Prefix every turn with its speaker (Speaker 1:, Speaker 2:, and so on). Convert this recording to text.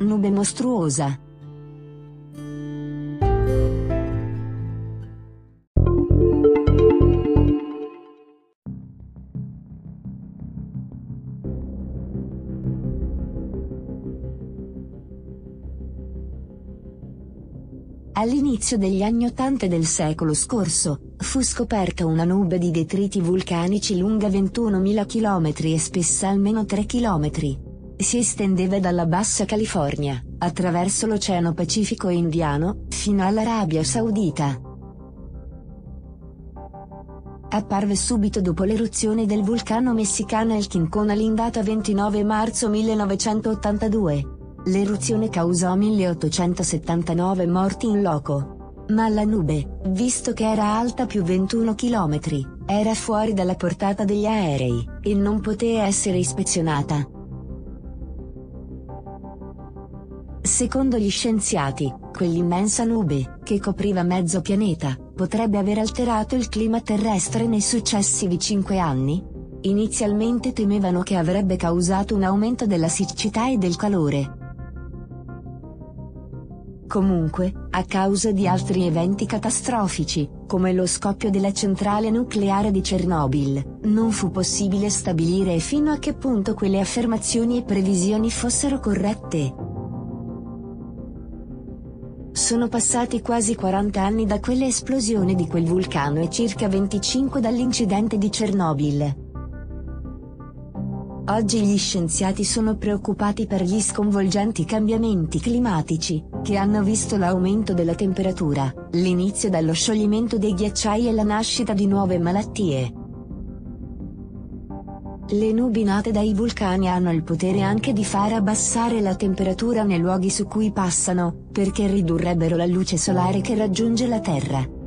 Speaker 1: Nube mostruosa. All'inizio degli anni Ottanta del secolo scorso, fu scoperta una nube di detriti vulcanici lunga 21.000 km e spessa almeno 3 km. Si estendeva dalla bassa California, attraverso l'Oceano Pacifico e Indiano, fino all'Arabia Saudita. Apparve subito dopo l'eruzione del vulcano messicano El Quincón all'indata 29 marzo 1982. L'eruzione causò 1879 morti in loco. Ma la nube, visto che era alta più 21 km, era fuori dalla portata degli aerei, e non poté essere ispezionata. Secondo gli scienziati, quell'immensa nube, che copriva mezzo pianeta, potrebbe aver alterato il clima terrestre nei successivi cinque anni? Inizialmente temevano che avrebbe causato un aumento della siccità e del calore, Comunque, a causa di altri eventi catastrofici, come lo scoppio della centrale nucleare di Chernobyl, non fu possibile stabilire fino a che punto quelle affermazioni e previsioni fossero corrette. Sono passati quasi 40 anni da quell'esplosione di quel vulcano e circa 25 dall'incidente di Chernobyl. Oggi gli scienziati sono preoccupati per gli sconvolgenti cambiamenti climatici, che hanno visto l'aumento della temperatura, l'inizio dello scioglimento dei ghiacciai e la nascita di nuove malattie. Le nubi nate dai vulcani hanno il potere anche di far abbassare la temperatura nei luoghi su cui passano, perché ridurrebbero la luce solare che raggiunge la Terra.